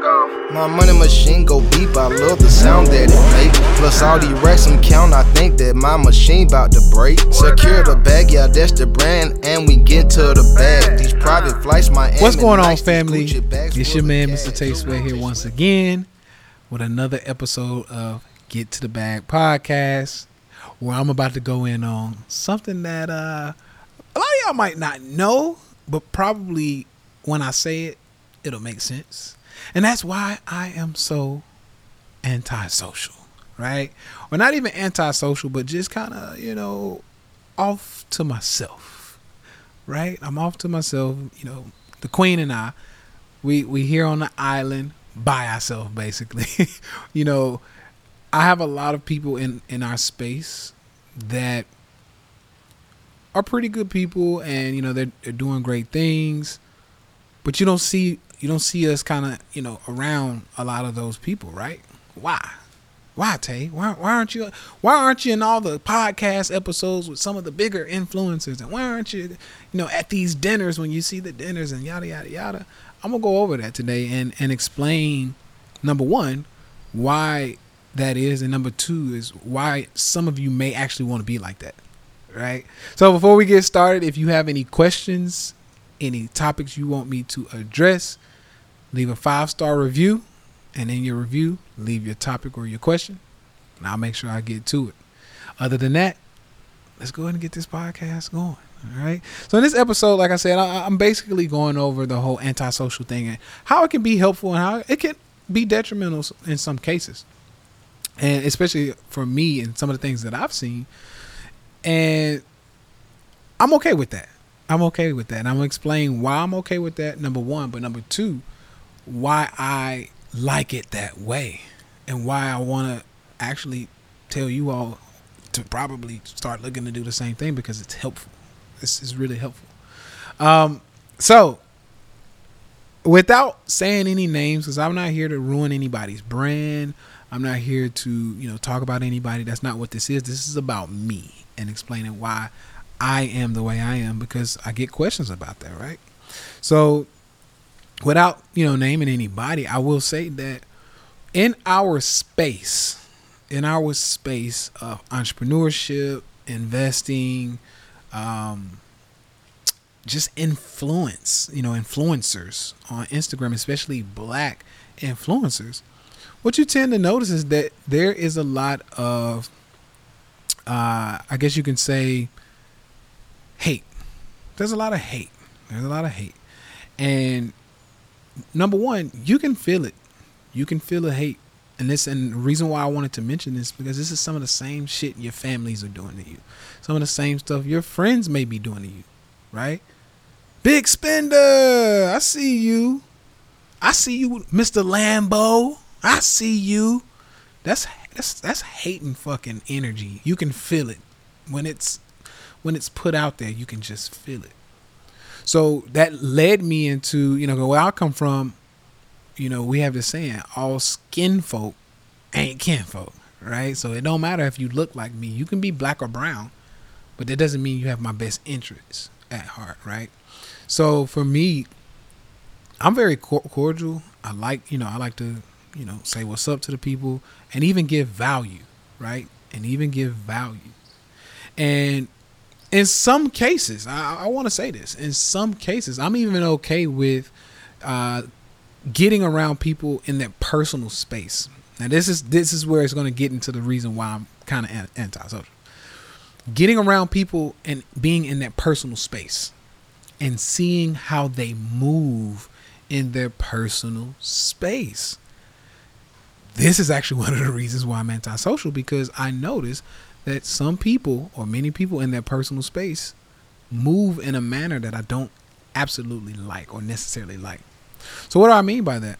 My money machine go beep, I love the sound that it make. Plus all these racks I'm count, I think that my machine about to break. Secure the bag, yeah, that's the brand, and we get to the bag. These private flights, my What's going on, family? It's your man, Mr. Tasteware, here once again with another episode of Get to the Bag podcast, where I'm about to go in on something that uh, a lot of y'all might not know, but probably when I say it, it'll make sense. And that's why I am so antisocial, right? Or not even antisocial, but just kind of, you know, off to myself, right? I'm off to myself, you know, the queen and I, we we here on the island by ourselves basically. you know, I have a lot of people in in our space that are pretty good people and you know they're, they're doing great things but you don't see you don't see us kind of you know around a lot of those people, right? Why? Why, Tay? Why, why aren't you? Why aren't you in all the podcast episodes with some of the bigger influencers? And why aren't you, you know, at these dinners when you see the dinners and yada yada yada? I'm gonna go over that today and and explain number one why that is, and number two is why some of you may actually want to be like that, right? So before we get started, if you have any questions, any topics you want me to address, leave a five star review, and in your review, leave your topic or your question, and I'll make sure I get to it. Other than that, let's go ahead and get this podcast going. All right. So in this episode, like I said, I, am basically going over the whole antisocial thing and how it can be helpful and how it can be detrimental in some cases, and especially for me and some of the things that I've seen. And I'm okay with that. I'm okay with that. And I'm gonna explain why I'm okay with that. Number one, but number two, why I like it that way, and why I want to actually tell you all to probably start looking to do the same thing because it's helpful. This is really helpful. Um, so without saying any names, because I'm not here to ruin anybody's brand. I'm not here to, you know, talk about anybody. That's not what this is. This is about me and explaining why I am the way I am because I get questions about that, right? So, without you know naming anybody, I will say that in our space, in our space of entrepreneurship, investing, um, just influence, you know, influencers on Instagram, especially black influencers, what you tend to notice is that there is a lot of, uh, I guess you can say, hate. There's a lot of hate. There's a lot of hate. And number one, you can feel it. You can feel the hate. And this and the reason why I wanted to mention this because this is some of the same shit your families are doing to you. Some of the same stuff your friends may be doing to you. Right? Big spender. I see you. I see you, Mr. Lambo. I see you. That's that's that's hating fucking energy. You can feel it when it's when it's put out there, you can just feel it. So that led me into, you know, where I come from, you know, we have this saying, all skin folk ain't kin folk, right? So it don't matter if you look like me. You can be black or brown, but that doesn't mean you have my best interests at heart, right? So for me, I'm very cordial. I like, you know, I like to, you know, say what's up to the people and even give value, right? And even give value. And in some cases, I, I want to say this. In some cases, I'm even okay with uh, getting around people in their personal space. Now, this is this is where it's going to get into the reason why I'm kind of anti-social. Getting around people and being in that personal space, and seeing how they move in their personal space. This is actually one of the reasons why I'm antisocial because I notice that some people or many people in their personal space move in a manner that I don't absolutely like or necessarily like. So what do I mean by that?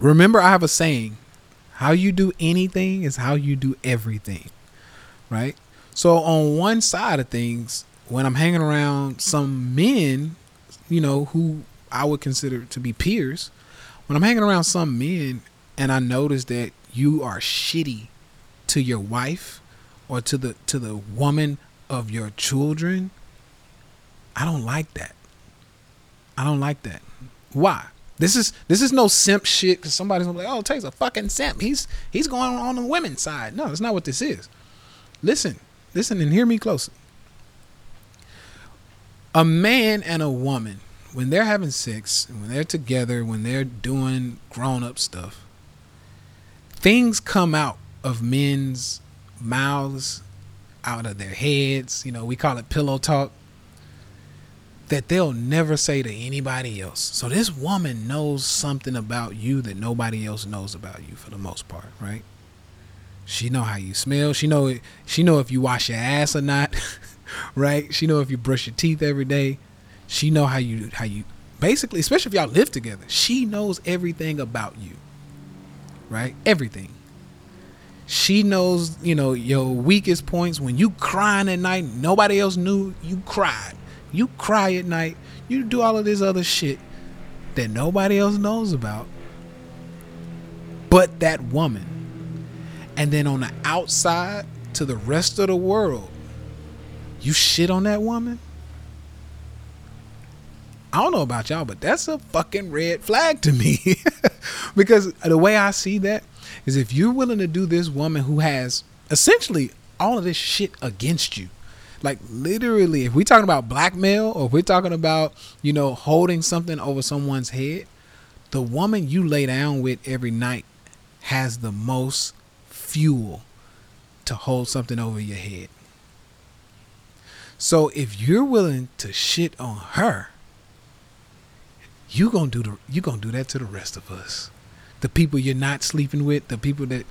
Remember I have a saying, how you do anything is how you do everything. Right? So on one side of things, when I'm hanging around some men, you know, who I would consider to be peers, when I'm hanging around some men and I notice that you are shitty to your wife or to the to the woman of your children, I don't like that. I don't like that. Why? This is this is no simp shit because somebody's gonna be like, oh, Tay's a fucking simp. He's he's going on the women's side. No, that's not what this is. Listen, listen, and hear me closely. A man and a woman, when they're having sex, when they're together, when they're doing grown up stuff, things come out of men's mouths, out of their heads. You know, we call it pillow talk that they'll never say to anybody else. So this woman knows something about you that nobody else knows about you for the most part, right? She know how you smell. She know she know if you wash your ass or not, right? She know if you brush your teeth every day. She know how you how you basically, especially if y'all live together. She knows everything about you. Right? Everything. She knows, you know, your weakest points when you crying at night, nobody else knew you cried you cry at night. You do all of this other shit that nobody else knows about but that woman. And then on the outside to the rest of the world, you shit on that woman? I don't know about y'all, but that's a fucking red flag to me. because the way I see that is if you're willing to do this woman who has essentially all of this shit against you, like literally, if we're talking about blackmail or we're talking about, you know, holding something over someone's head, the woman you lay down with every night has the most fuel to hold something over your head. So if you're willing to shit on her, you gonna do the you gonna do that to the rest of us. The people you're not sleeping with, the people that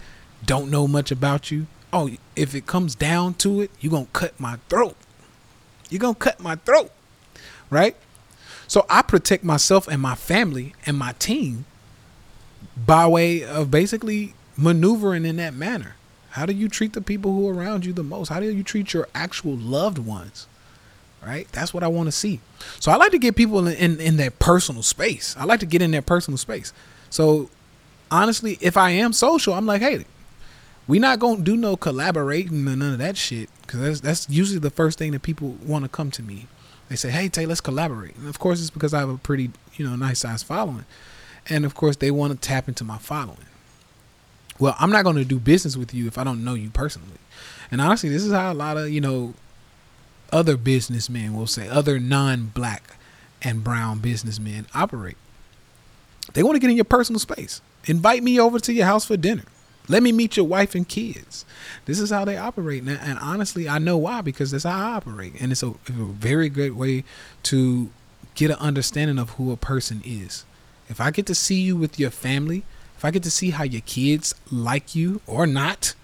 don't know much about you, oh, if it comes down to it, you're going to cut my throat. You're going to cut my throat. Right? So I protect myself and my family and my team by way of basically maneuvering in that manner. How do you treat the people who are around you the most? How do you treat your actual loved ones? Right? That's what I want to see. So I like to get people in, in, in their personal space. I like to get in their personal space. So honestly, if I am social, I'm like, hey, we not gonna do no collaborating and none of that shit because that's that's usually the first thing that people want to come to me. They say, "Hey, Tay, let's collaborate." And of course, it's because I have a pretty you know nice size following, and of course, they want to tap into my following. Well, I'm not to do business with you if I don't know you personally. And honestly, this is how a lot of you know other businessmen will say, other non-black and brown businessmen operate. They want to get in your personal space. Invite me over to your house for dinner. Let me meet your wife and kids. This is how they operate. And, honestly, I know why because that's how I operate. And it's a, a very good way to get an understanding of who a person is. If I get to see you with your family, if I get to see how your kids like you or not,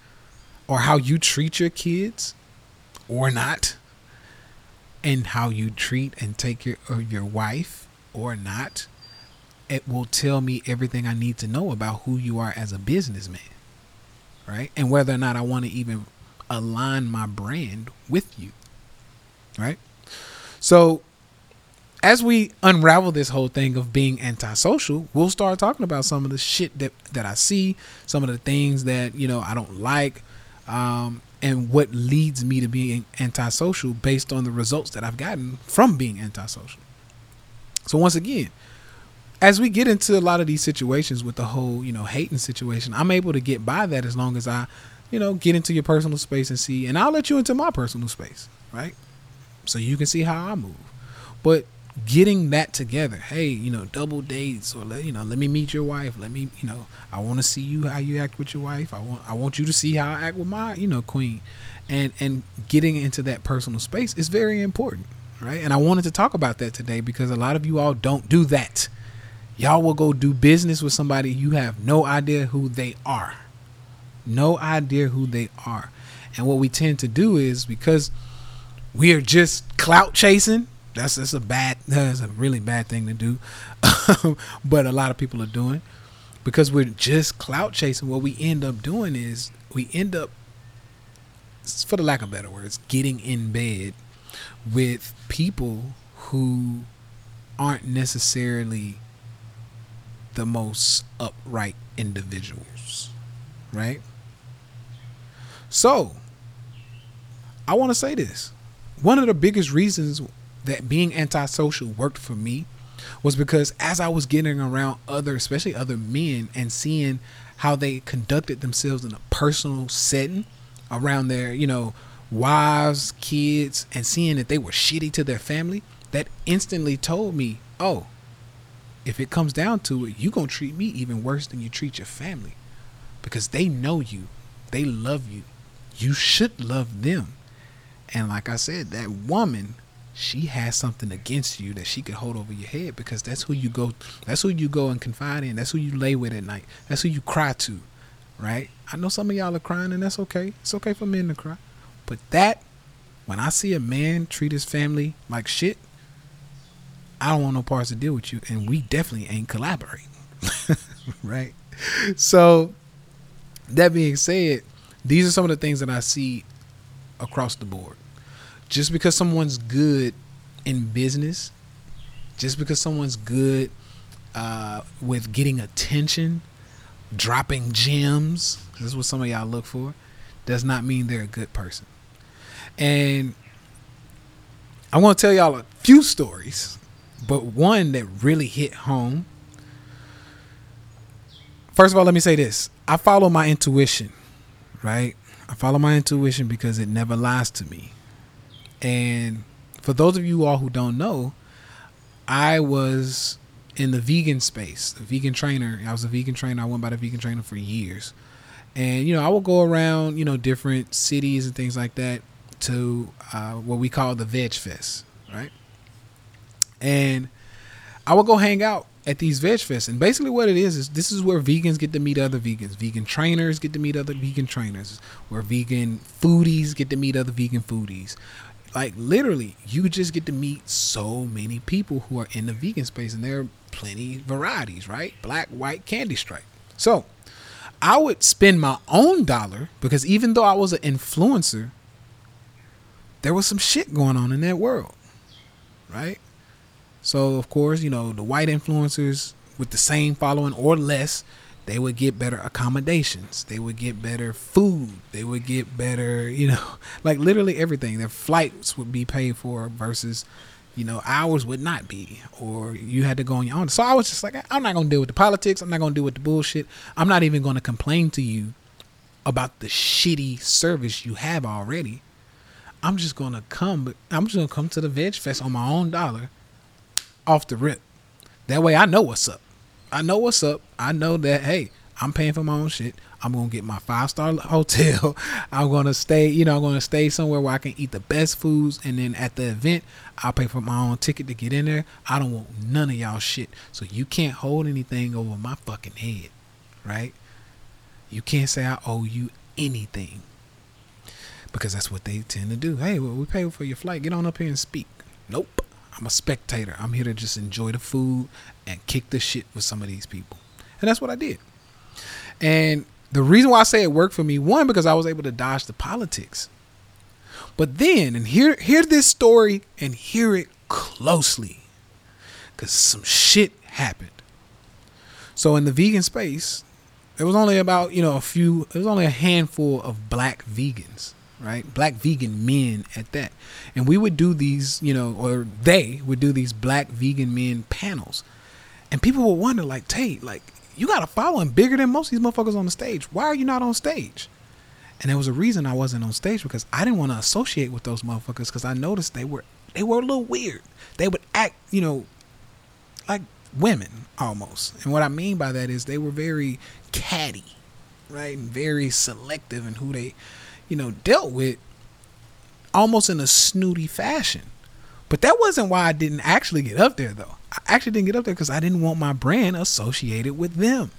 or how you treat your kids or not, and how you treat and take care of your wife or not, it will tell me everything I need to know about who you are as a businessman right? And whether or not I want to even align my brand with you, right? So, as we unravel this whole thing of being antisocial, we'll start talking about some of the shit that that I see, some of the things that you know I don't like, um, and what leads me to being antisocial based on the results that I've gotten from being antisocial. So once again, as we get into a lot of these situations with the whole, you know, hating situation, I'm able to get by that as long as I, you know, get into your personal space and see, and I'll let you into my personal space, right? So you can see how I move. But getting that together, hey, you know, double dates or let you know, let me meet your wife. Let me, you know, I want to see you how you act with your wife. I want I want you to see how I act with my, you know, queen. And and getting into that personal space is very important, right? And I wanted to talk about that today because a lot of you all don't do that Y'all will go do business with somebody you have no idea who they are. No idea who they are. And what we tend to do is because we are just clout chasing. That's that's a bad that's a really bad thing to do. but a lot of people are doing because we're just clout chasing. What we end up doing is we end up for the lack of better words, getting in bed with people who aren't necessarily the most upright individuals, right? So, I want to say this. One of the biggest reasons that being antisocial worked for me was because as I was getting around other, especially other men, and seeing how they conducted themselves in a personal setting around their, you know, wives, kids, and seeing that they were shitty to their family, that instantly told me, oh, if it comes down to it, you gonna treat me even worse than you treat your family. Because they know you. They love you. You should love them. And like I said, that woman, she has something against you that she could hold over your head because that's who you go that's who you go and confide in. That's who you lay with at night. That's who you cry to. Right? I know some of y'all are crying and that's okay. It's okay for men to cry. But that when I see a man treat his family like shit, I don't want no parts to deal with you, and we definitely ain't collaborating. right? So that being said, these are some of the things that I see across the board. Just because someone's good in business, just because someone's good uh, with getting attention, dropping gems, this is what some of y'all look for, does not mean they're a good person. And I want to tell y'all a few stories but one that really hit home. First of all, let me say this I follow my intuition, right? I follow my intuition because it never lies to me. And for those of you all who don't know, I was in the vegan space, a vegan trainer. I was a vegan trainer. I went by the vegan trainer for years. And, you know, I would go around, you know, different cities and things like that to uh, what we call the Veg Fest, right? And I would go hang out at these veg fests. And basically, what it is is this is where vegans get to meet other vegans, vegan trainers get to meet other vegan trainers, where vegan foodies get to meet other vegan foodies. Like literally, you just get to meet so many people who are in the vegan space, and there are plenty varieties, right? Black, white, candy stripe. So I would spend my own dollar because even though I was an influencer, there was some shit going on in that world, right? So of course, you know, the white influencers with the same following or less, they would get better accommodations. They would get better food. They would get better, you know, like literally everything. Their flights would be paid for versus, you know, ours would not be. Or you had to go on your own. So I was just like, I'm not gonna deal with the politics. I'm not gonna deal with the bullshit. I'm not even gonna complain to you about the shitty service you have already. I'm just gonna come, I'm just gonna come to the Veg Fest on my own dollar off the rip. That way I know what's up. I know what's up. I know that hey, I'm paying for my own shit. I'm gonna get my five star hotel. I'm gonna stay, you know, I'm gonna stay somewhere where I can eat the best foods. And then at the event, I'll pay for my own ticket to get in there. I don't want none of y'all shit. So you can't hold anything over my fucking head, right? You can't say I owe you anything because that's what they tend to do. Hey, well, we pay for your flight. Get on up here and speak. Nope. I'm a spectator. I'm here to just enjoy the food and kick the shit with some of these people. And that's what I did. And the reason why I say it worked for me, one, because I was able to dodge the politics. But then, and hear hear this story and hear it closely. Cause some shit happened. So in the vegan space, there was only about, you know, a few, there was only a handful of black vegans right? Black vegan men at that. And we would do these, you know, or they would do these black vegan men panels. And people would wonder, like, Tate, like, you got a following bigger than most of these motherfuckers on the stage. Why are you not on stage? And there was a reason I wasn't on stage because I didn't want to associate with those motherfuckers because I noticed they were they were a little weird. They would act, you know, like women almost. And what I mean by that is they were very catty, right? And very selective in who they you know, dealt with almost in a snooty fashion. But that wasn't why I didn't actually get up there, though. I actually didn't get up there because I didn't want my brand associated with them.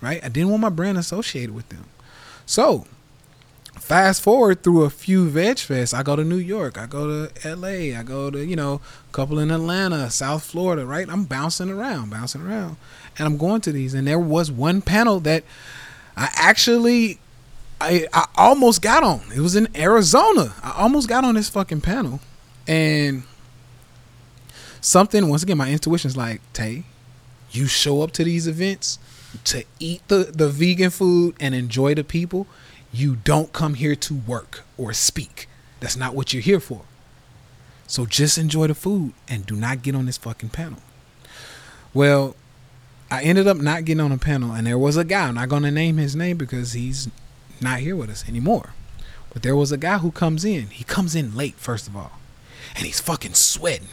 Right? I didn't want my brand associated with them. So, fast forward through a few veg fests. I go to New York. I go to LA. I go to, you know, a couple in Atlanta, South Florida, right? I'm bouncing around, bouncing around. And I'm going to these. And there was one panel that I actually I I almost got on. It was in Arizona. I almost got on this fucking panel, and something once again, my intuition's like, Tay, you show up to these events to eat the the vegan food and enjoy the people. You don't come here to work or speak. That's not what you're here for. So just enjoy the food and do not get on this fucking panel. Well, I ended up not getting on a panel, and there was a guy. I'm not going to name his name because he's not here with us anymore. But there was a guy who comes in. He comes in late, first of all, and he's fucking sweating.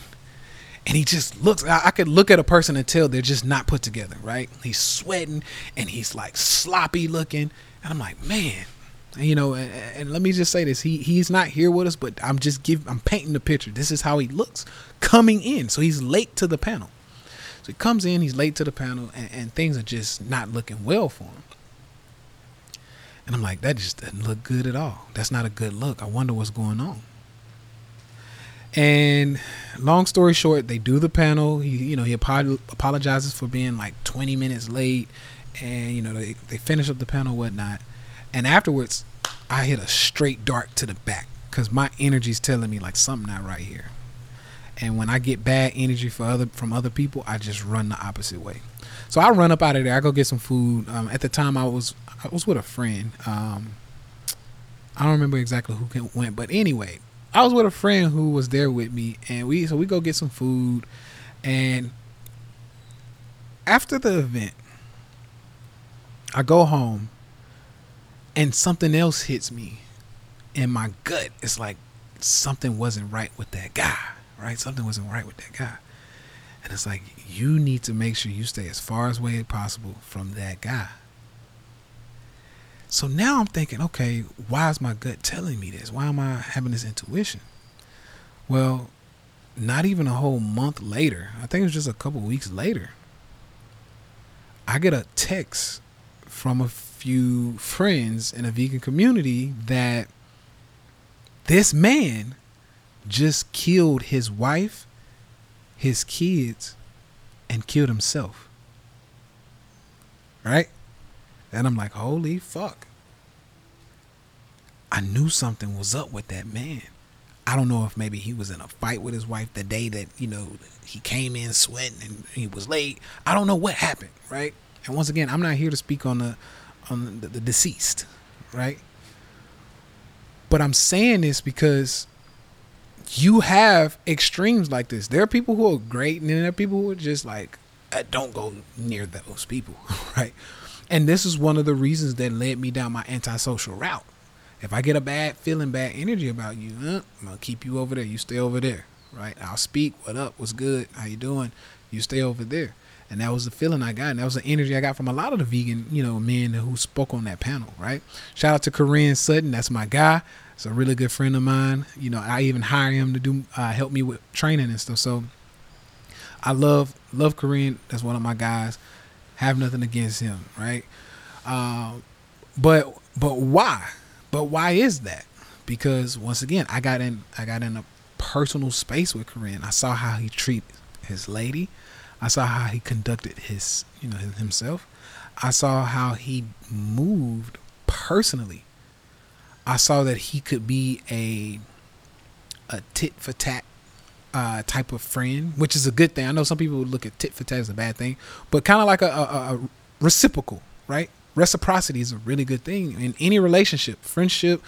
And he just looks, I, could look at a person and tell they're just not put together, right? He's sweating and he's like sloppy looking. And I'm like, man, you know, and, and, let me just say this: he he's not here with us, but I'm just giving, I'm painting the picture. This is how he looks coming in. So he's late to the panel. So he comes in, he's late to the panel, and, and things are just not looking well for him. And I'm like, that just doesn't look good at all. That's not a good look. I wonder what's going on. And long story short, they do the panel. He, you know, he apologizes for being like 20 minutes late, and you know, they they finish up the panel, whatnot. And afterwards, I hit a straight dart to the back because my energy's telling me like something not right here. And when I get bad energy for other from other people, I just run the opposite way. So I run up out of there. I go get some food. Um, at the time, I was I was with a friend. Um, I don't remember exactly who went, but anyway, I was with a friend who was there with me, and we so we go get some food, and after the event, I go home, and something else hits me in my gut. It's like something wasn't right with that guy, right? Something wasn't right with that guy. And it's like, you need to make sure you stay as far as away as possible from that guy. So now I'm thinking, okay, why is my gut telling me this? Why am I having this intuition? Well, not even a whole month later, I think it was just a couple weeks later, I get a text from a few friends in a vegan community that this man just killed his wife, his kids, and killed himself. Right? And I'm like, holy fuck. I knew something was up with that man. I don't know if maybe he was in a fight with his wife the day that, you know, he came in sweating and he was late. I don't know what happened, right? And once again, I'm not here to speak on the on the, the deceased, right? But I'm saying this because you have extremes like this. There are people who are great, and then there are people who are just like, don't go near those people, right? And this is one of the reasons that led me down my antisocial route. If I get a bad feeling, bad energy about you, uh, I'm gonna keep you over there. You stay over there, right? I'll speak. What up? What's good? How you doing? You stay over there. And that was the feeling I got, and that was the energy I got from a lot of the vegan, you know, men who spoke on that panel, right? Shout out to Korin Sutton, that's my guy. It's a really good friend of mine. You know, I even hire him to do uh, help me with training and stuff. So I love love Korin. That's one of my guys. Have nothing against him, right? Uh, but but why? But why is that? Because once again, I got in I got in a personal space with Korin. I saw how he treated his lady. I saw how he conducted his, you know, himself. I saw how he moved personally I saw that he could be a a tit for tat uh, type of friend, which is a good thing. I know some people would look at tit for tat as a bad thing, but kind of like a, a, a, reciprocal, right? Reciprocity is a really good thing in any relationship, friendship,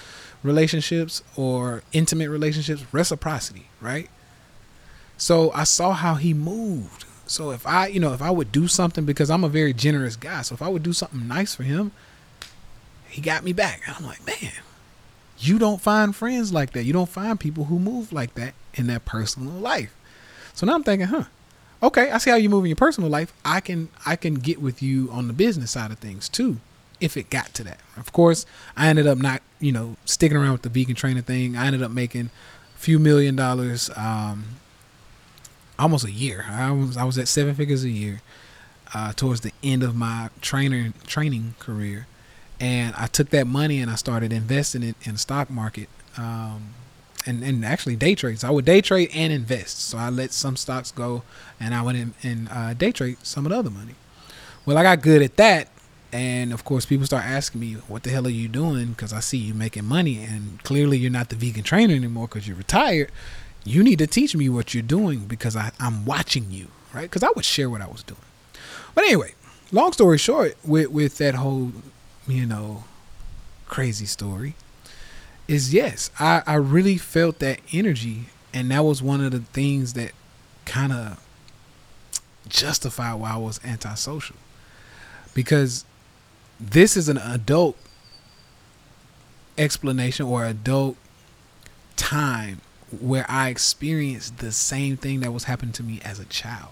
relationships, or intimate relationships. Reciprocity, right? So I saw how he moved. So if I, you know, if I would do something because I'm a very generous guy, so if I would do something nice for him, he got me back. I'm like, man, you don't find friends like that. You don't find people who move like that in their personal life. So now I'm thinking, huh? Okay, I see how you move in your personal life. I can I can get with you on the business side of things too, if it got to that. Of course, I ended up not you know sticking around with the vegan trainer thing. I ended up making a few million dollars, um, almost a year. I was I was at seven figures a year uh, towards the end of my trainer training career, and I took that money and I started investing it in the stock market. Um, and, and actually day trades. I would day trade and invest. So I let some stocks go and I went in and uh, day trade some of the other money. Well, I got good at that. And of course, people start asking me, what the hell are you doing? Because I see you making money and clearly you're not the vegan trainer anymore because you're retired. You need to teach me what you're doing because I, I'm watching you, right? Because I would share what I was doing. But anyway, long story short, with, with that whole you know, crazy story is yes, I, I really felt that energy. And that was one of the things that kind of justified why I was antisocial. Because this is an adult explanation or adult time where I experienced the same thing that was happening to me as a child.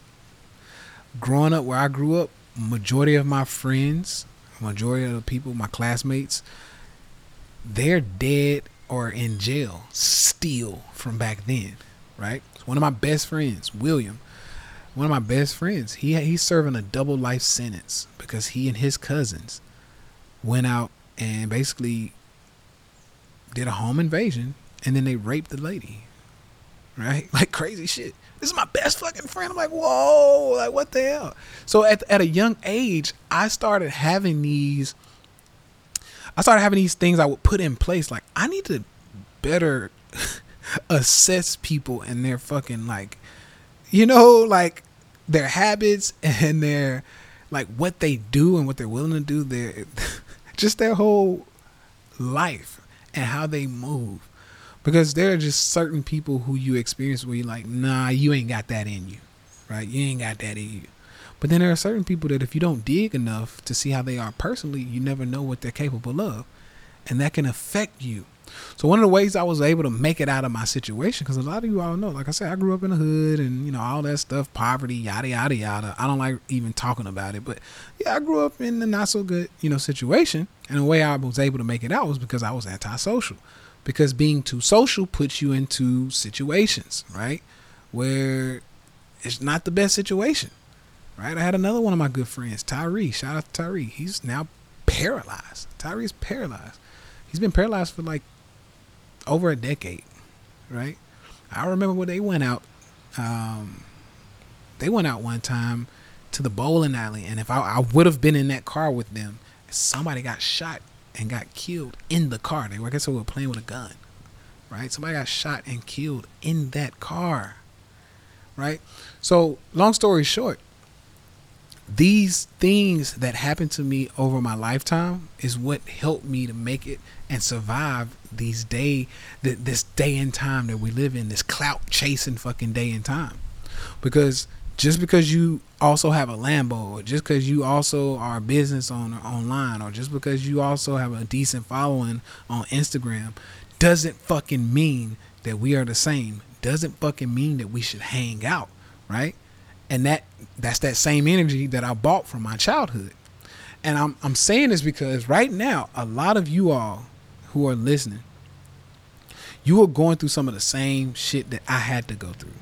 Growing up where I grew up, majority of my friends, majority of the people, my classmates, they're dead or in jail still from back then, right? One of my best friends, William, one of my best friends, he he's serving a double life sentence because he and his cousins went out and basically did a home invasion and then they raped the lady. Right? Like crazy shit. This is my best fucking friend. I'm like, whoa, like what the hell? So at at a young age, I started having these I started having these things I would put in place. Like, I need to better assess people and their fucking like you know, like their habits and their like what they do and what they're willing to do, their just their whole life and how they move. Because there are just certain people who you experience where you're like, nah, you ain't got that in you. Right? You ain't got that in you. But then there are certain people that if you don't dig enough to see how they are personally, you never know what they're capable of. And that can affect you. So one of the ways I was able to make it out of my situation, because a lot of you all know, like I said, I grew up in the hood and you know all that stuff, poverty, yada yada yada. I don't like even talking about it, but yeah, I grew up in a not so good you know situation, and the way I was able to make it out was because I was antisocial. Because being too social puts you into situations, right, where it's not the best situation, right? I had another one of my good friends, Tyree. Shout out to Tyree. He's now paralyzed. Tyree's paralyzed. He's been paralyzed for like over a decade, right? I remember when they went out. Um, they went out one time to the bowling alley, and if I, I would have been in that car with them, somebody got shot and got killed in the car. They were, I guess they were playing with a gun, right? Somebody got shot and killed in that car, right? So, long story short, these things that happened to me over my lifetime is what helped me to make it and survive these day this day and time that we live in this clout chasing fucking day and time because just because you also have a Lambo or just because you also are a business owner online or just because you also have a decent following on Instagram doesn't fucking mean that we are the same doesn't fucking mean that we should hang out right and that that's that same energy that I bought from my childhood. And I'm I'm saying this because right now a lot of you all who are listening, you are going through some of the same shit that I had to go through.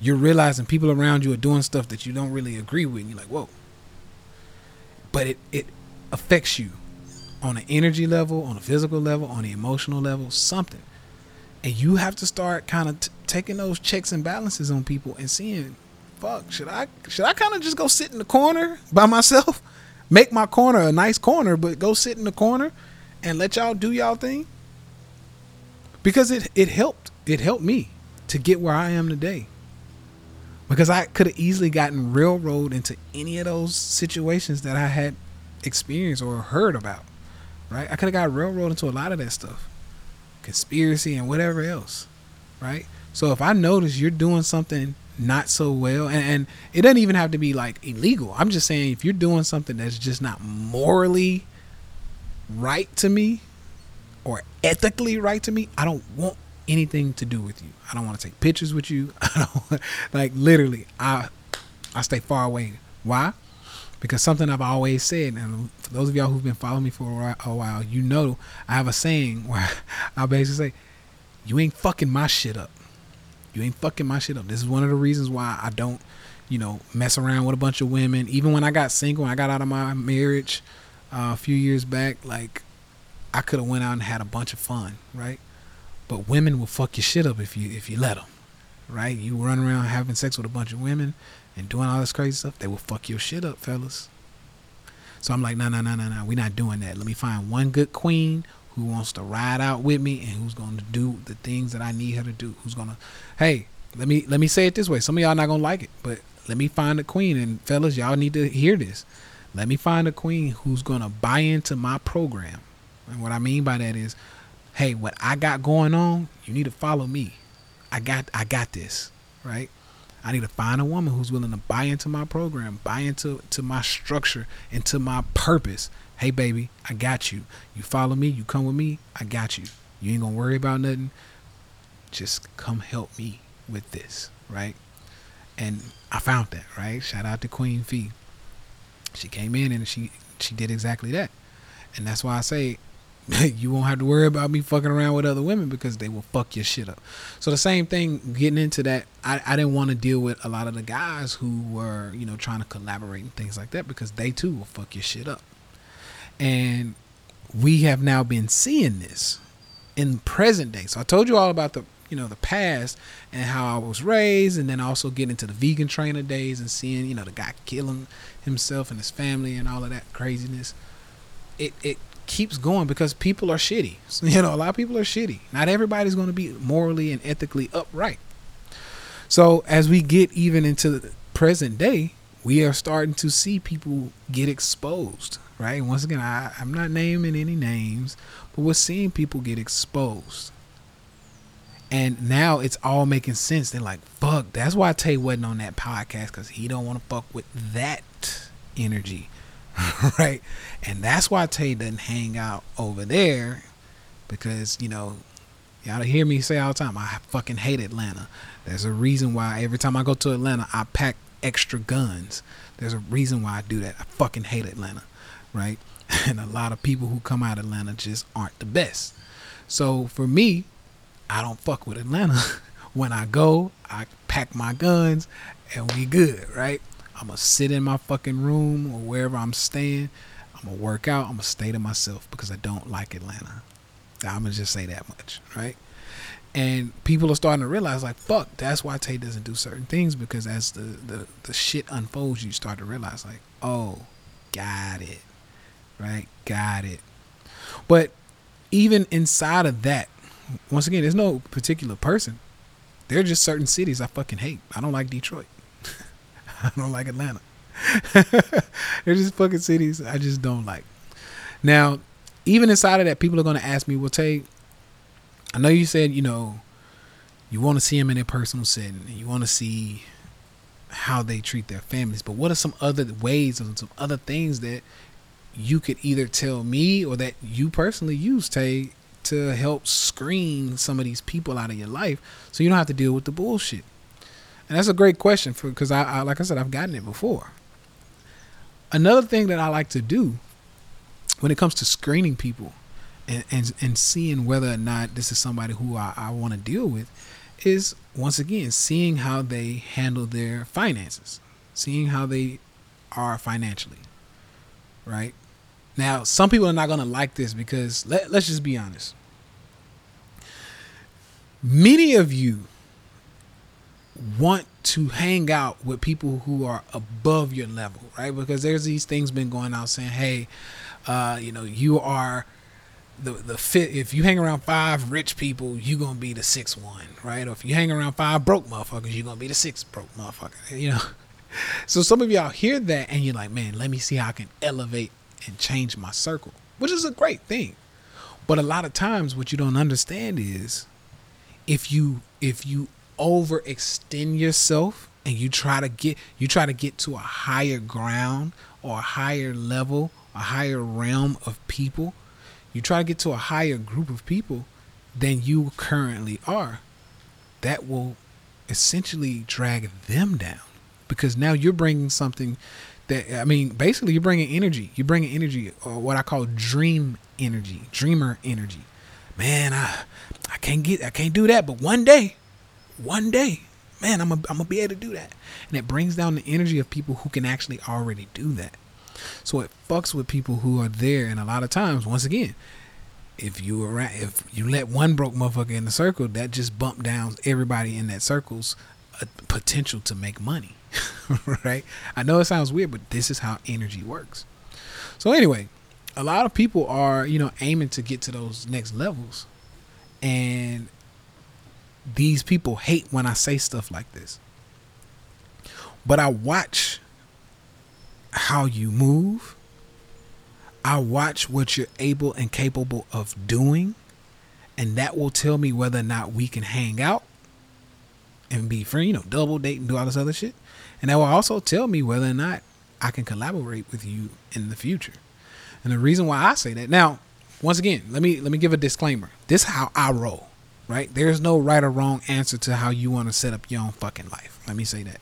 You're realizing people around you are doing stuff that you don't really agree with, and you're like, whoa. But it it affects you on an energy level, on a physical level, on the emotional level, something. And you have to start kind of t- taking those checks and balances on people and seeing fuck, should I should I kind of just go sit in the corner by myself, make my corner a nice corner, but go sit in the corner and let y'all do y'all thing? Because it it helped. It helped me to get where I am today. Because I could have easily gotten railroad into any of those situations that I had experienced or heard about. Right? I could have got railroad into a lot of that stuff. Conspiracy and whatever else. Right? So if I notice you're doing something not so well and, and, it doesn't even have to be like illegal i'm just saying if you're doing something that's just not morally right to me or ethically right to me i don't want anything to do with you i don't want to take pictures with you i don't like literally i i stay far away why because something i've always said and for those of y'all who've been following me for a while you know i have a saying where i basically say you ain't fucking my shit up you ain't fucking my shit up. This is one of the reasons why I don't, you know, mess around with a bunch of women. Even when I got single, I got out of my marriage uh, a few years back, like I could have went out and had a bunch of fun, right? But women will fuck your shit up if you if you let them, right? You run around having sex with a bunch of women and doing all this crazy stuff, they will fuck your shit up, fellas. So I'm like, no, no, no, no, no. We're not doing that. Let me find one good queen who wants to ride out with me and who's going to do the things that I need her to do. Who's going to, hey, let me let me say it this way. Some of y'all not gonna like it, but let me find a queen. And fellas, y'all need to hear this. Let me find a queen who's gonna buy into my program. And what I mean by that is, hey, what I got going on, you need to follow me. I got I got this, right? I need to find a woman who's willing to buy into my program, buy into to my structure, into my purpose. Hey baby, I got you. You follow me, you come with me, I got you. You ain't gonna worry about nothing. Just come help me with this, right? And I found that, right? Shout out to Queen Fee. She came in and she she did exactly that. And that's why I say you won't have to worry about me fucking around with other women because they will fuck your shit up. So the same thing, getting into that, I, I didn't want to deal with a lot of the guys who were, you know, trying to collaborate and things like that because they too will fuck your shit up. And we have now been seeing this in present day. So I told you all about the you know the past and how I was raised, and then also getting into the vegan trainer days and seeing you know the guy killing himself and his family and all of that craziness. It it keeps going because people are shitty. You know, a lot of people are shitty. Not everybody's going to be morally and ethically upright. So as we get even into the present day, we are starting to see people get exposed. Right. Once again, I, I'm not naming any names, but we're seeing people get exposed. And now it's all making sense. They're like, fuck, that's why Tay wasn't on that podcast because he don't want to fuck with that energy. right? And that's why Tay doesn't hang out over there because, you know, y'all hear me say all the time, I fucking hate Atlanta. There's a reason why every time I go to Atlanta, I pack extra guns. There's a reason why I do that. I fucking hate Atlanta, right? And a lot of people who come out of Atlanta just aren't the best. So for me, I don't fuck with Atlanta. when I go, I pack my guns and we good, right? I'm gonna sit in my fucking room or wherever I'm staying. I'm gonna work out. I'm gonna stay to myself because I don't like Atlanta. I'm gonna just say that much, right? And people are starting to realize, like, fuck, that's why Tay doesn't do certain things because as the, the, the shit unfolds, you start to realize, like, oh, got it, right? Got it. But even inside of that, once again, there's no particular person. There are just certain cities I fucking hate. I don't like Detroit. I don't like Atlanta. They're just fucking cities I just don't like. Now, even inside of that, people are going to ask me, well, Tay, I know you said, you know, you want to see them in their personal setting and you want to see how they treat their families, but what are some other ways and some other things that you could either tell me or that you personally use, Tay, to help screen some of these people out of your life so you don't have to deal with the bullshit? And that's a great question for because I, I, like I said, I've gotten it before. Another thing that I like to do when it comes to screening people and, and, and seeing whether or not this is somebody who I, I want to deal with is once again seeing how they handle their finances, seeing how they are financially. Right? Now, some people are not going to like this because let, let's just be honest. Many of you want to hang out with people who are above your level, right? Because there's these things been going out saying, hey, uh, you know, you are the the fit. If you hang around five rich people, you gonna be the sixth one, right? Or if you hang around five broke motherfuckers, you gonna be the sixth broke motherfucker. You know. So some of y'all hear that and you're like, man, let me see how I can elevate and change my circle, which is a great thing. But a lot of times, what you don't understand is if you if you overextend yourself and you try to get you try to get to a higher ground or a higher level, a higher realm of people, you try to get to a higher group of people than you currently are, that will essentially drag them down because now you're bringing something that I mean, basically you're bringing energy. You're bringing energy or what I call dream energy, dreamer energy. Man, I I can't get I can't do that, but one day one day, man, I'm gonna I'm be able to do that. And it brings down the energy of people who can actually already do that. So it fucks with people who are there. And a lot of times, once again, if you around, if you let one broke motherfucker in the circle, that just bump down everybody in that circle's uh, potential to make money. right? I know it sounds weird, but this is how energy works. So anyway, a lot of people are, you know, aiming to get to those next levels. And these people hate when I say stuff like this. But I watch how you move. I watch what you're able and capable of doing. And that will tell me whether or not we can hang out and be friend, you know, double date and do all this other shit. And that will also tell me whether or not I can collaborate with you in the future. And the reason why I say that now, once again, let me let me give a disclaimer. This is how I roll, right? There's no right or wrong answer to how you want to set up your own fucking life. Let me say that.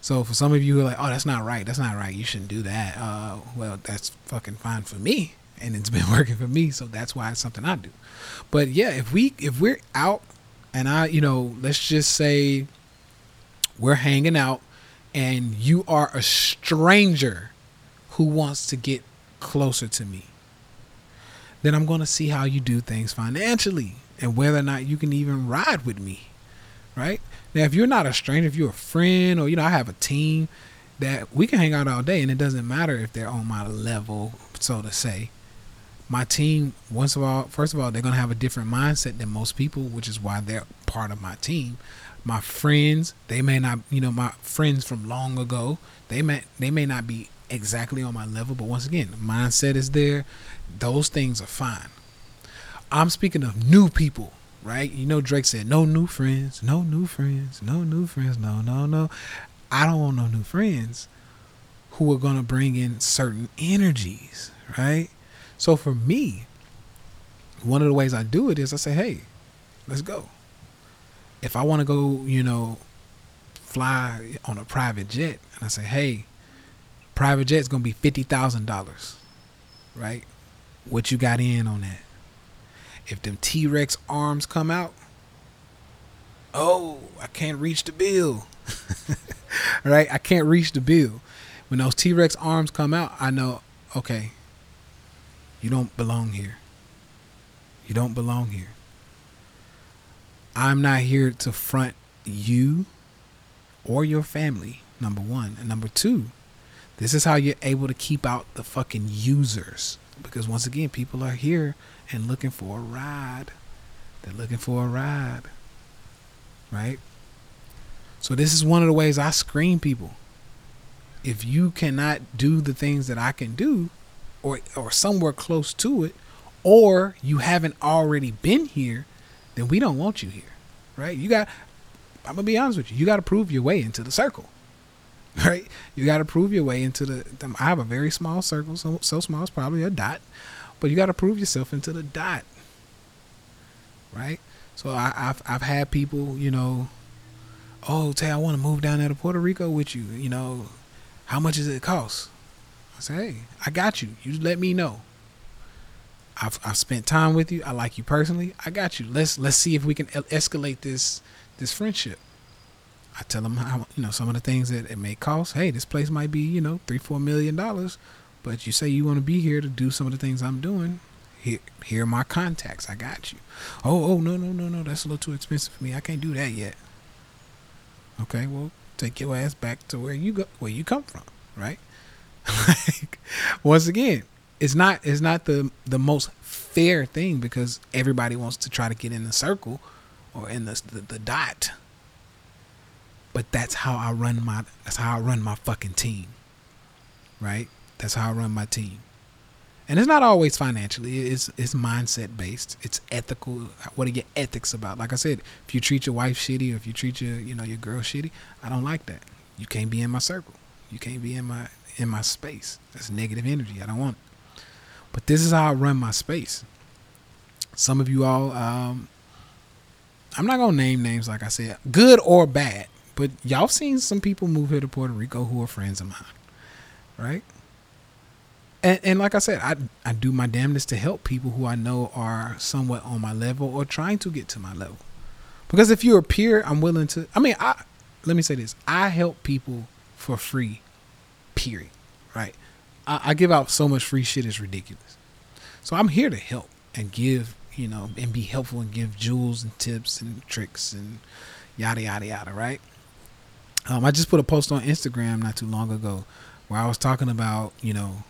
So for some of you who are like, oh, that's not right. That's not right. You shouldn't do that. Uh, well, that's fucking fine for me, and it's been working for me. So that's why it's something I do. But yeah, if we if we're out and I, you know, let's just say we're hanging out and you are a stranger who wants to get closer to me, then I'm going to see how you do things financially and whether or not you can even ride with me. Right? Now, if you're not a stranger, if you're a friend or, you know, I have a team that we can hang out all day and it doesn't matter if they're on my level, so to say. My team, once of all, first of all, they're to have a different mindset than most people, which is why they're part of my team my friends they may not you know my friends from long ago they may they may not be exactly on my level but once again mindset is there those things are fine i'm speaking of new people right you know drake said no new friends no new friends no new friends no no no i don't want no new friends who are going to bring in certain energies right so for me one of the ways i do it is i say hey let's go if I want to go, you know, fly on a private jet, and I say, hey, private jet's gonna be fifty thousand dollars, right? What you got in on that? If them T Rex arms come out, oh, I can't reach the bill. right? I can't reach the bill. When those T Rex arms come out, I know, okay, you don't belong here. You don't belong here. I'm not here to front you or your family, number one. And number two, this is how you're able to keep out the fucking users. Because once again, people are here and looking for a ride. They're looking for a ride. Right? So this is one of the ways I screen people. If you cannot do the things that I can do, or or somewhere close to it, or you haven't already been here, then we don't want you here, right? You got. I'm gonna be honest with you. You got to prove your way into the circle, right? You got to prove your way into the. I have a very small circle, so so small it's probably a dot, but you got to prove yourself into the dot, right? So I, have I've had people, you know, oh, Tay, I want to move down there to Puerto Rico with you. You know, how much does it cost? I say, hey, I got you. You let me know. I've, I've spent time with you. I like you personally. I got you. Let's let's see if we can escalate this this friendship. I tell them how you know some of the things that it may cost. Hey, this place might be you know three four million dollars, but you say you want to be here to do some of the things I'm doing. Here, here are my contacts. I got you. Oh, oh no no no no, that's a little too expensive for me. I can't do that yet. Okay, well take your ass back to where you go, where you come from, right? like, once again, it's not it's not the the most fair thing because everybody wants to try to get in the circle or in the, the, the dot. But that's how I run my that's how I run my fucking team. Right? That's how I run my team. And it's not always financially. It's it's mindset based. It's ethical. What are your ethics about? Like I said, if you treat your wife shitty or if you treat your you know your girl shitty, I don't like that. You can't be in my circle. You can't be in my in my space. That's negative energy. I don't want. It. But this is how I run my space. Some of you all, um, I'm not gonna name names like I said, good or bad, but y'all seen some people move here to Puerto Rico who are friends of mine, right? And, and like I said, I I do my damnedest to help people who I know are somewhat on my level or trying to get to my level. Because if you're a peer, I'm willing to. I mean, I let me say this: I help people for free. Period. Right. I, I give out so much free shit it's ridiculous. So I'm here to help and give, you know, and be helpful and give jewels and tips and tricks and yada yada yada, right? Um, I just put a post on Instagram not too long ago where I was talking about, you know,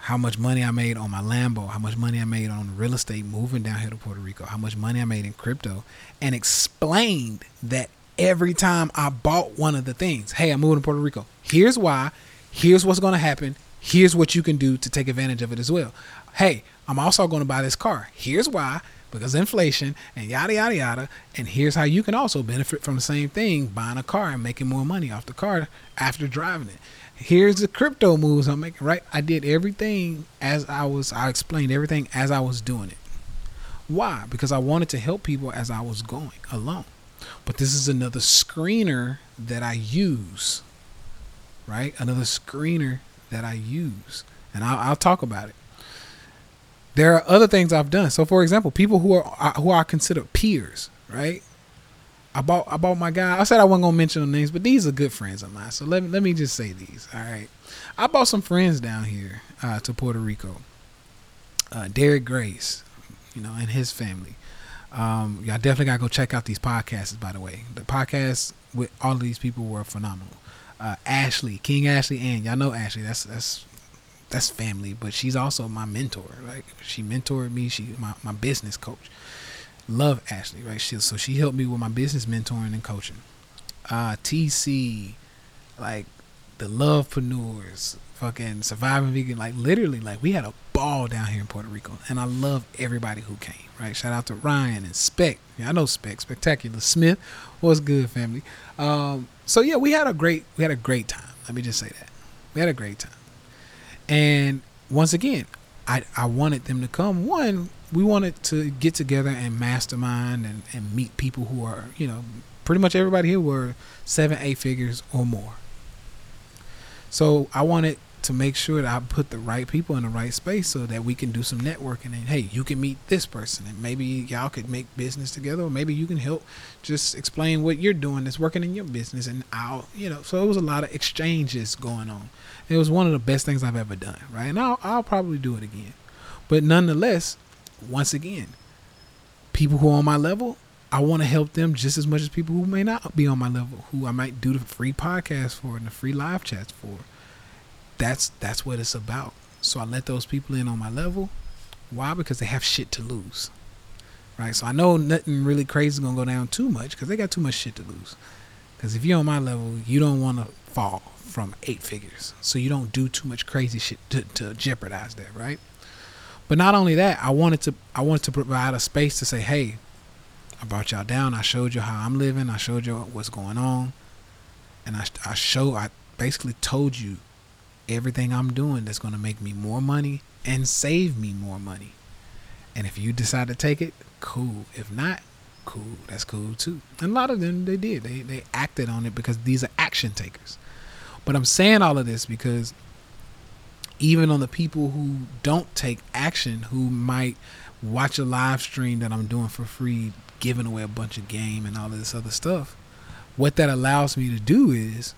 how much money I made on my Lambo, how much money I made on real estate moving down here to Puerto Rico, how much money I made in crypto, and explained that every time I bought one of the things, hey, I'm moving to Puerto Rico. Here's why Here's what's going to happen. Here's what you can do to take advantage of it as well. Hey, I'm also going to buy this car. Here's why. because inflation and yada yada yada. And here's how you can also benefit from the same thing: buying a car and making more money off the car after driving it. Here's the crypto moves I'm making. Right, I did everything as I was. I explained everything as I was doing it. Why? Because I wanted to help people as I was going alone. But this is another screener that I use. Right, another screener that I use, and I'll, I'll talk about it there are other things I've done. So, for example, people who are who I consider peers, right? I bought I bought my guy. I said I wasn't gonna mention the names, but these are good friends of mine. So let me let me just say these. All right, I bought some friends down here uh, to Puerto Rico. Uh, Derek Grace, you know, and his family. Um, y'all definitely gotta go check out these podcasts. By the way, the podcasts with all of these people were phenomenal. Uh, Ashley, King Ashley, and y'all know Ashley. That's that's that's family, but she's also my mentor. Like she mentored me. She my, my business coach. Love Ashley, right? She so she helped me with my business mentoring and coaching. Uh TC, like the lovepreneurs, fucking surviving vegan, like literally, like we had a ball down here in Puerto Rico, and I love everybody who came. Right? Shout out to Ryan and Spec. Yeah, I know Spec, Spectacular Smith. What's good, family? Um, so yeah, we had a great we had a great time. Let me just say that we had a great time. And once again, I, I wanted them to come. One, we wanted to get together and mastermind and, and meet people who are, you know, pretty much everybody here were seven, eight figures or more. So I wanted to make sure that I put the right people in the right space so that we can do some networking and hey, you can meet this person and maybe y'all could make business together or maybe you can help just explain what you're doing that's working in your business and I'll, you know, so it was a lot of exchanges going on. It was one of the best things I've ever done, right? And I'll, I'll probably do it again. But nonetheless, once again, people who are on my level, I want to help them just as much as people who may not be on my level, who I might do the free podcast for and the free live chats for. That's that's what it's about. So I let those people in on my level. Why? Because they have shit to lose. Right? So I know nothing really crazy is gonna go down too much because they got too much shit to lose. Because if you're on my level, you don't want to fall from eight figures. So you don't do too much crazy shit to, to jeopardize that, right? But not only that, I wanted to I wanted to provide a space to say, hey, I brought y'all down. I showed you how I'm living. I showed you what's going on, and I I show I basically told you everything I'm doing that's going to make me more money and save me more money. And if you decide to take it, cool. If not, cool. That's cool too. And a lot of them they did. They they acted on it because these are action takers. But I'm saying all of this because even on the people who don't take action, who might watch a live stream that I'm doing for free, giving away a bunch of game and all of this other stuff, what that allows me to do is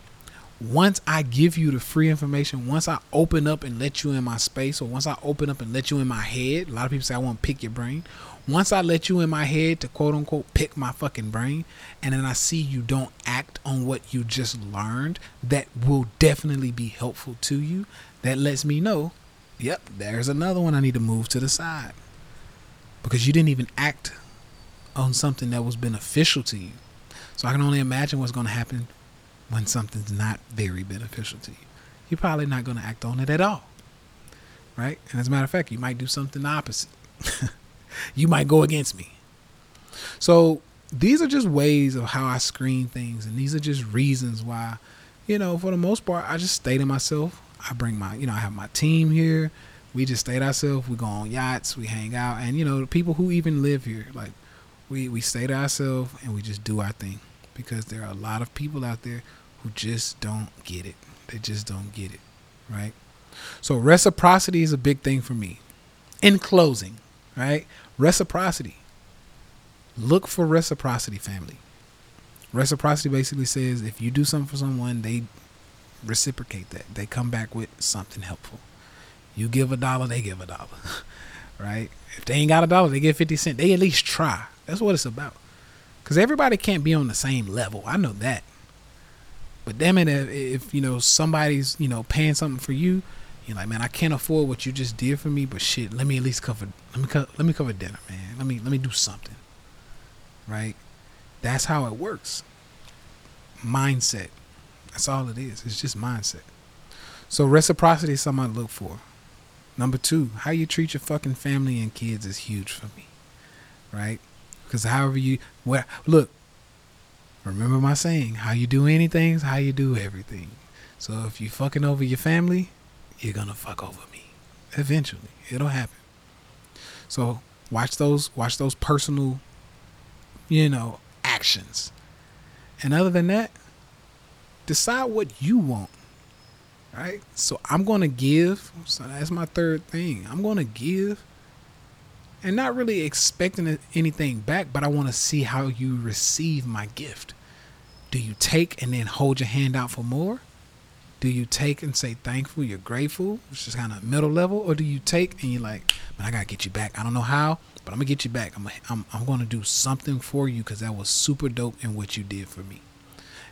once I give you the free information, once I open up and let you in my space, or once I open up and let you in my head, a lot of people say I want to pick your brain. Once I let you in my head to quote unquote pick my fucking brain, and then I see you don't act on what you just learned that will definitely be helpful to you, that lets me know, yep, there's another one I need to move to the side. Because you didn't even act on something that was beneficial to you. So I can only imagine what's going to happen when something's not very beneficial to you. You're probably not going to act on it at all. Right? And as a matter of fact, you might do something opposite. you might go against me. So these are just ways of how I screen things, and these are just reasons why, you know, for the most part, I just stay to myself. I bring my, you know, I have my team here. We just stay to ourselves. We go on yachts, we hang out, and you know, the people who even live here, like we we stay to ourselves and we just do our thing because there are a lot of people out there who just don't get it. They just don't get it, right? So reciprocity is a big thing for me. In closing, right? Reciprocity. Look for reciprocity, family. Reciprocity basically says if you do something for someone, they reciprocate that. They come back with something helpful. You give a dollar, they give a dollar. right? If they ain't got a dollar, they get 50 cents. They at least try. That's what it's about. Because everybody can't be on the same level. I know that. But damn it, if, if, you know somebody's you know paying something for you, you're like, man, I can't afford what you just did for me, but shit, let me at least cover let me co- let me cover dinner, man. Let me let me do something. Right? That's how it works. Mindset. That's all it is. It's just mindset. So reciprocity is something I look for. Number two, how you treat your fucking family and kids is huge for me. right? Because however you, where, look, remember my saying, how you do anything is how you do everything. So if you fucking over your family, you're gonna fuck over me. Eventually, it'll happen. So watch those, watch those personal, you know, actions. And other than that, decide what you want. Right? So I'm going to give. So that's my third thing. I'm going to give and not really expecting anything back, but I want to see how you receive my gift. Do you take and then hold your hand out for more? Do you take and say thankful, you're grateful, which is kind of middle level, or do you take and you're like, man, I gotta get you back. I don't know how, but I'm gonna get you back. I'm I'm I'm gonna do something for you because that was super dope in what you did for me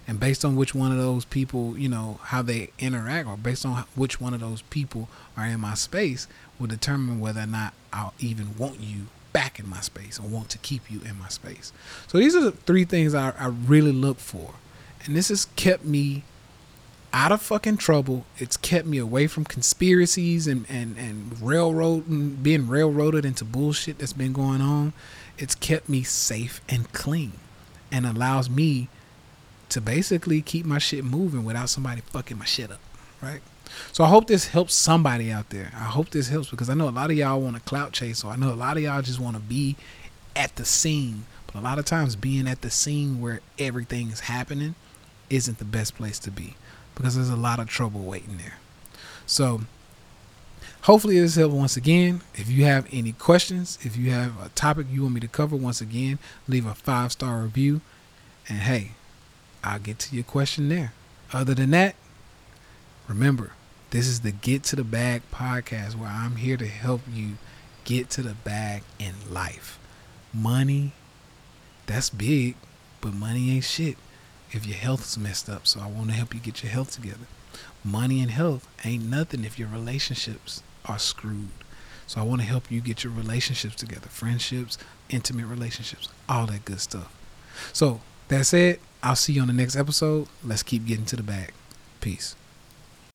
and based on which one of those people you know how they interact or based on which one of those people are in my space will determine whether or not i'll even want you back in my space or want to keep you in my space. So these are the three things i, I really look for. And this has kept me out of fucking trouble. It's kept me away from conspiracies and and and railroad being railroaded into bullshit that's been going on. It's kept me safe and clean and allows me to basically keep my shit moving without somebody fucking my shit up, right? So I hope this helps somebody out there. I hope this helps because I know a lot of y'all want to clout chase, so I know a lot of y'all just want to be at the scene. But a lot of times, being at the scene where everything is happening isn't the best place to be because there's a lot of trouble waiting there. So hopefully this helped once again. If you have any questions, if you have a topic you want me to cover, once again, leave a five star review. And hey, I'll get to your question there. Other than that, remember, this is the Get to the Bag podcast where I'm here to help you get to the bag in life. Money, that's big, but money ain't shit if your health's messed up. So I want to help you get your health together. Money and health ain't nothing if your relationships are screwed. So I want to help you get your relationships together, friendships, intimate relationships, all that good stuff. So that said, I'll see you on the next episode. Let's keep getting to the bag. Peace.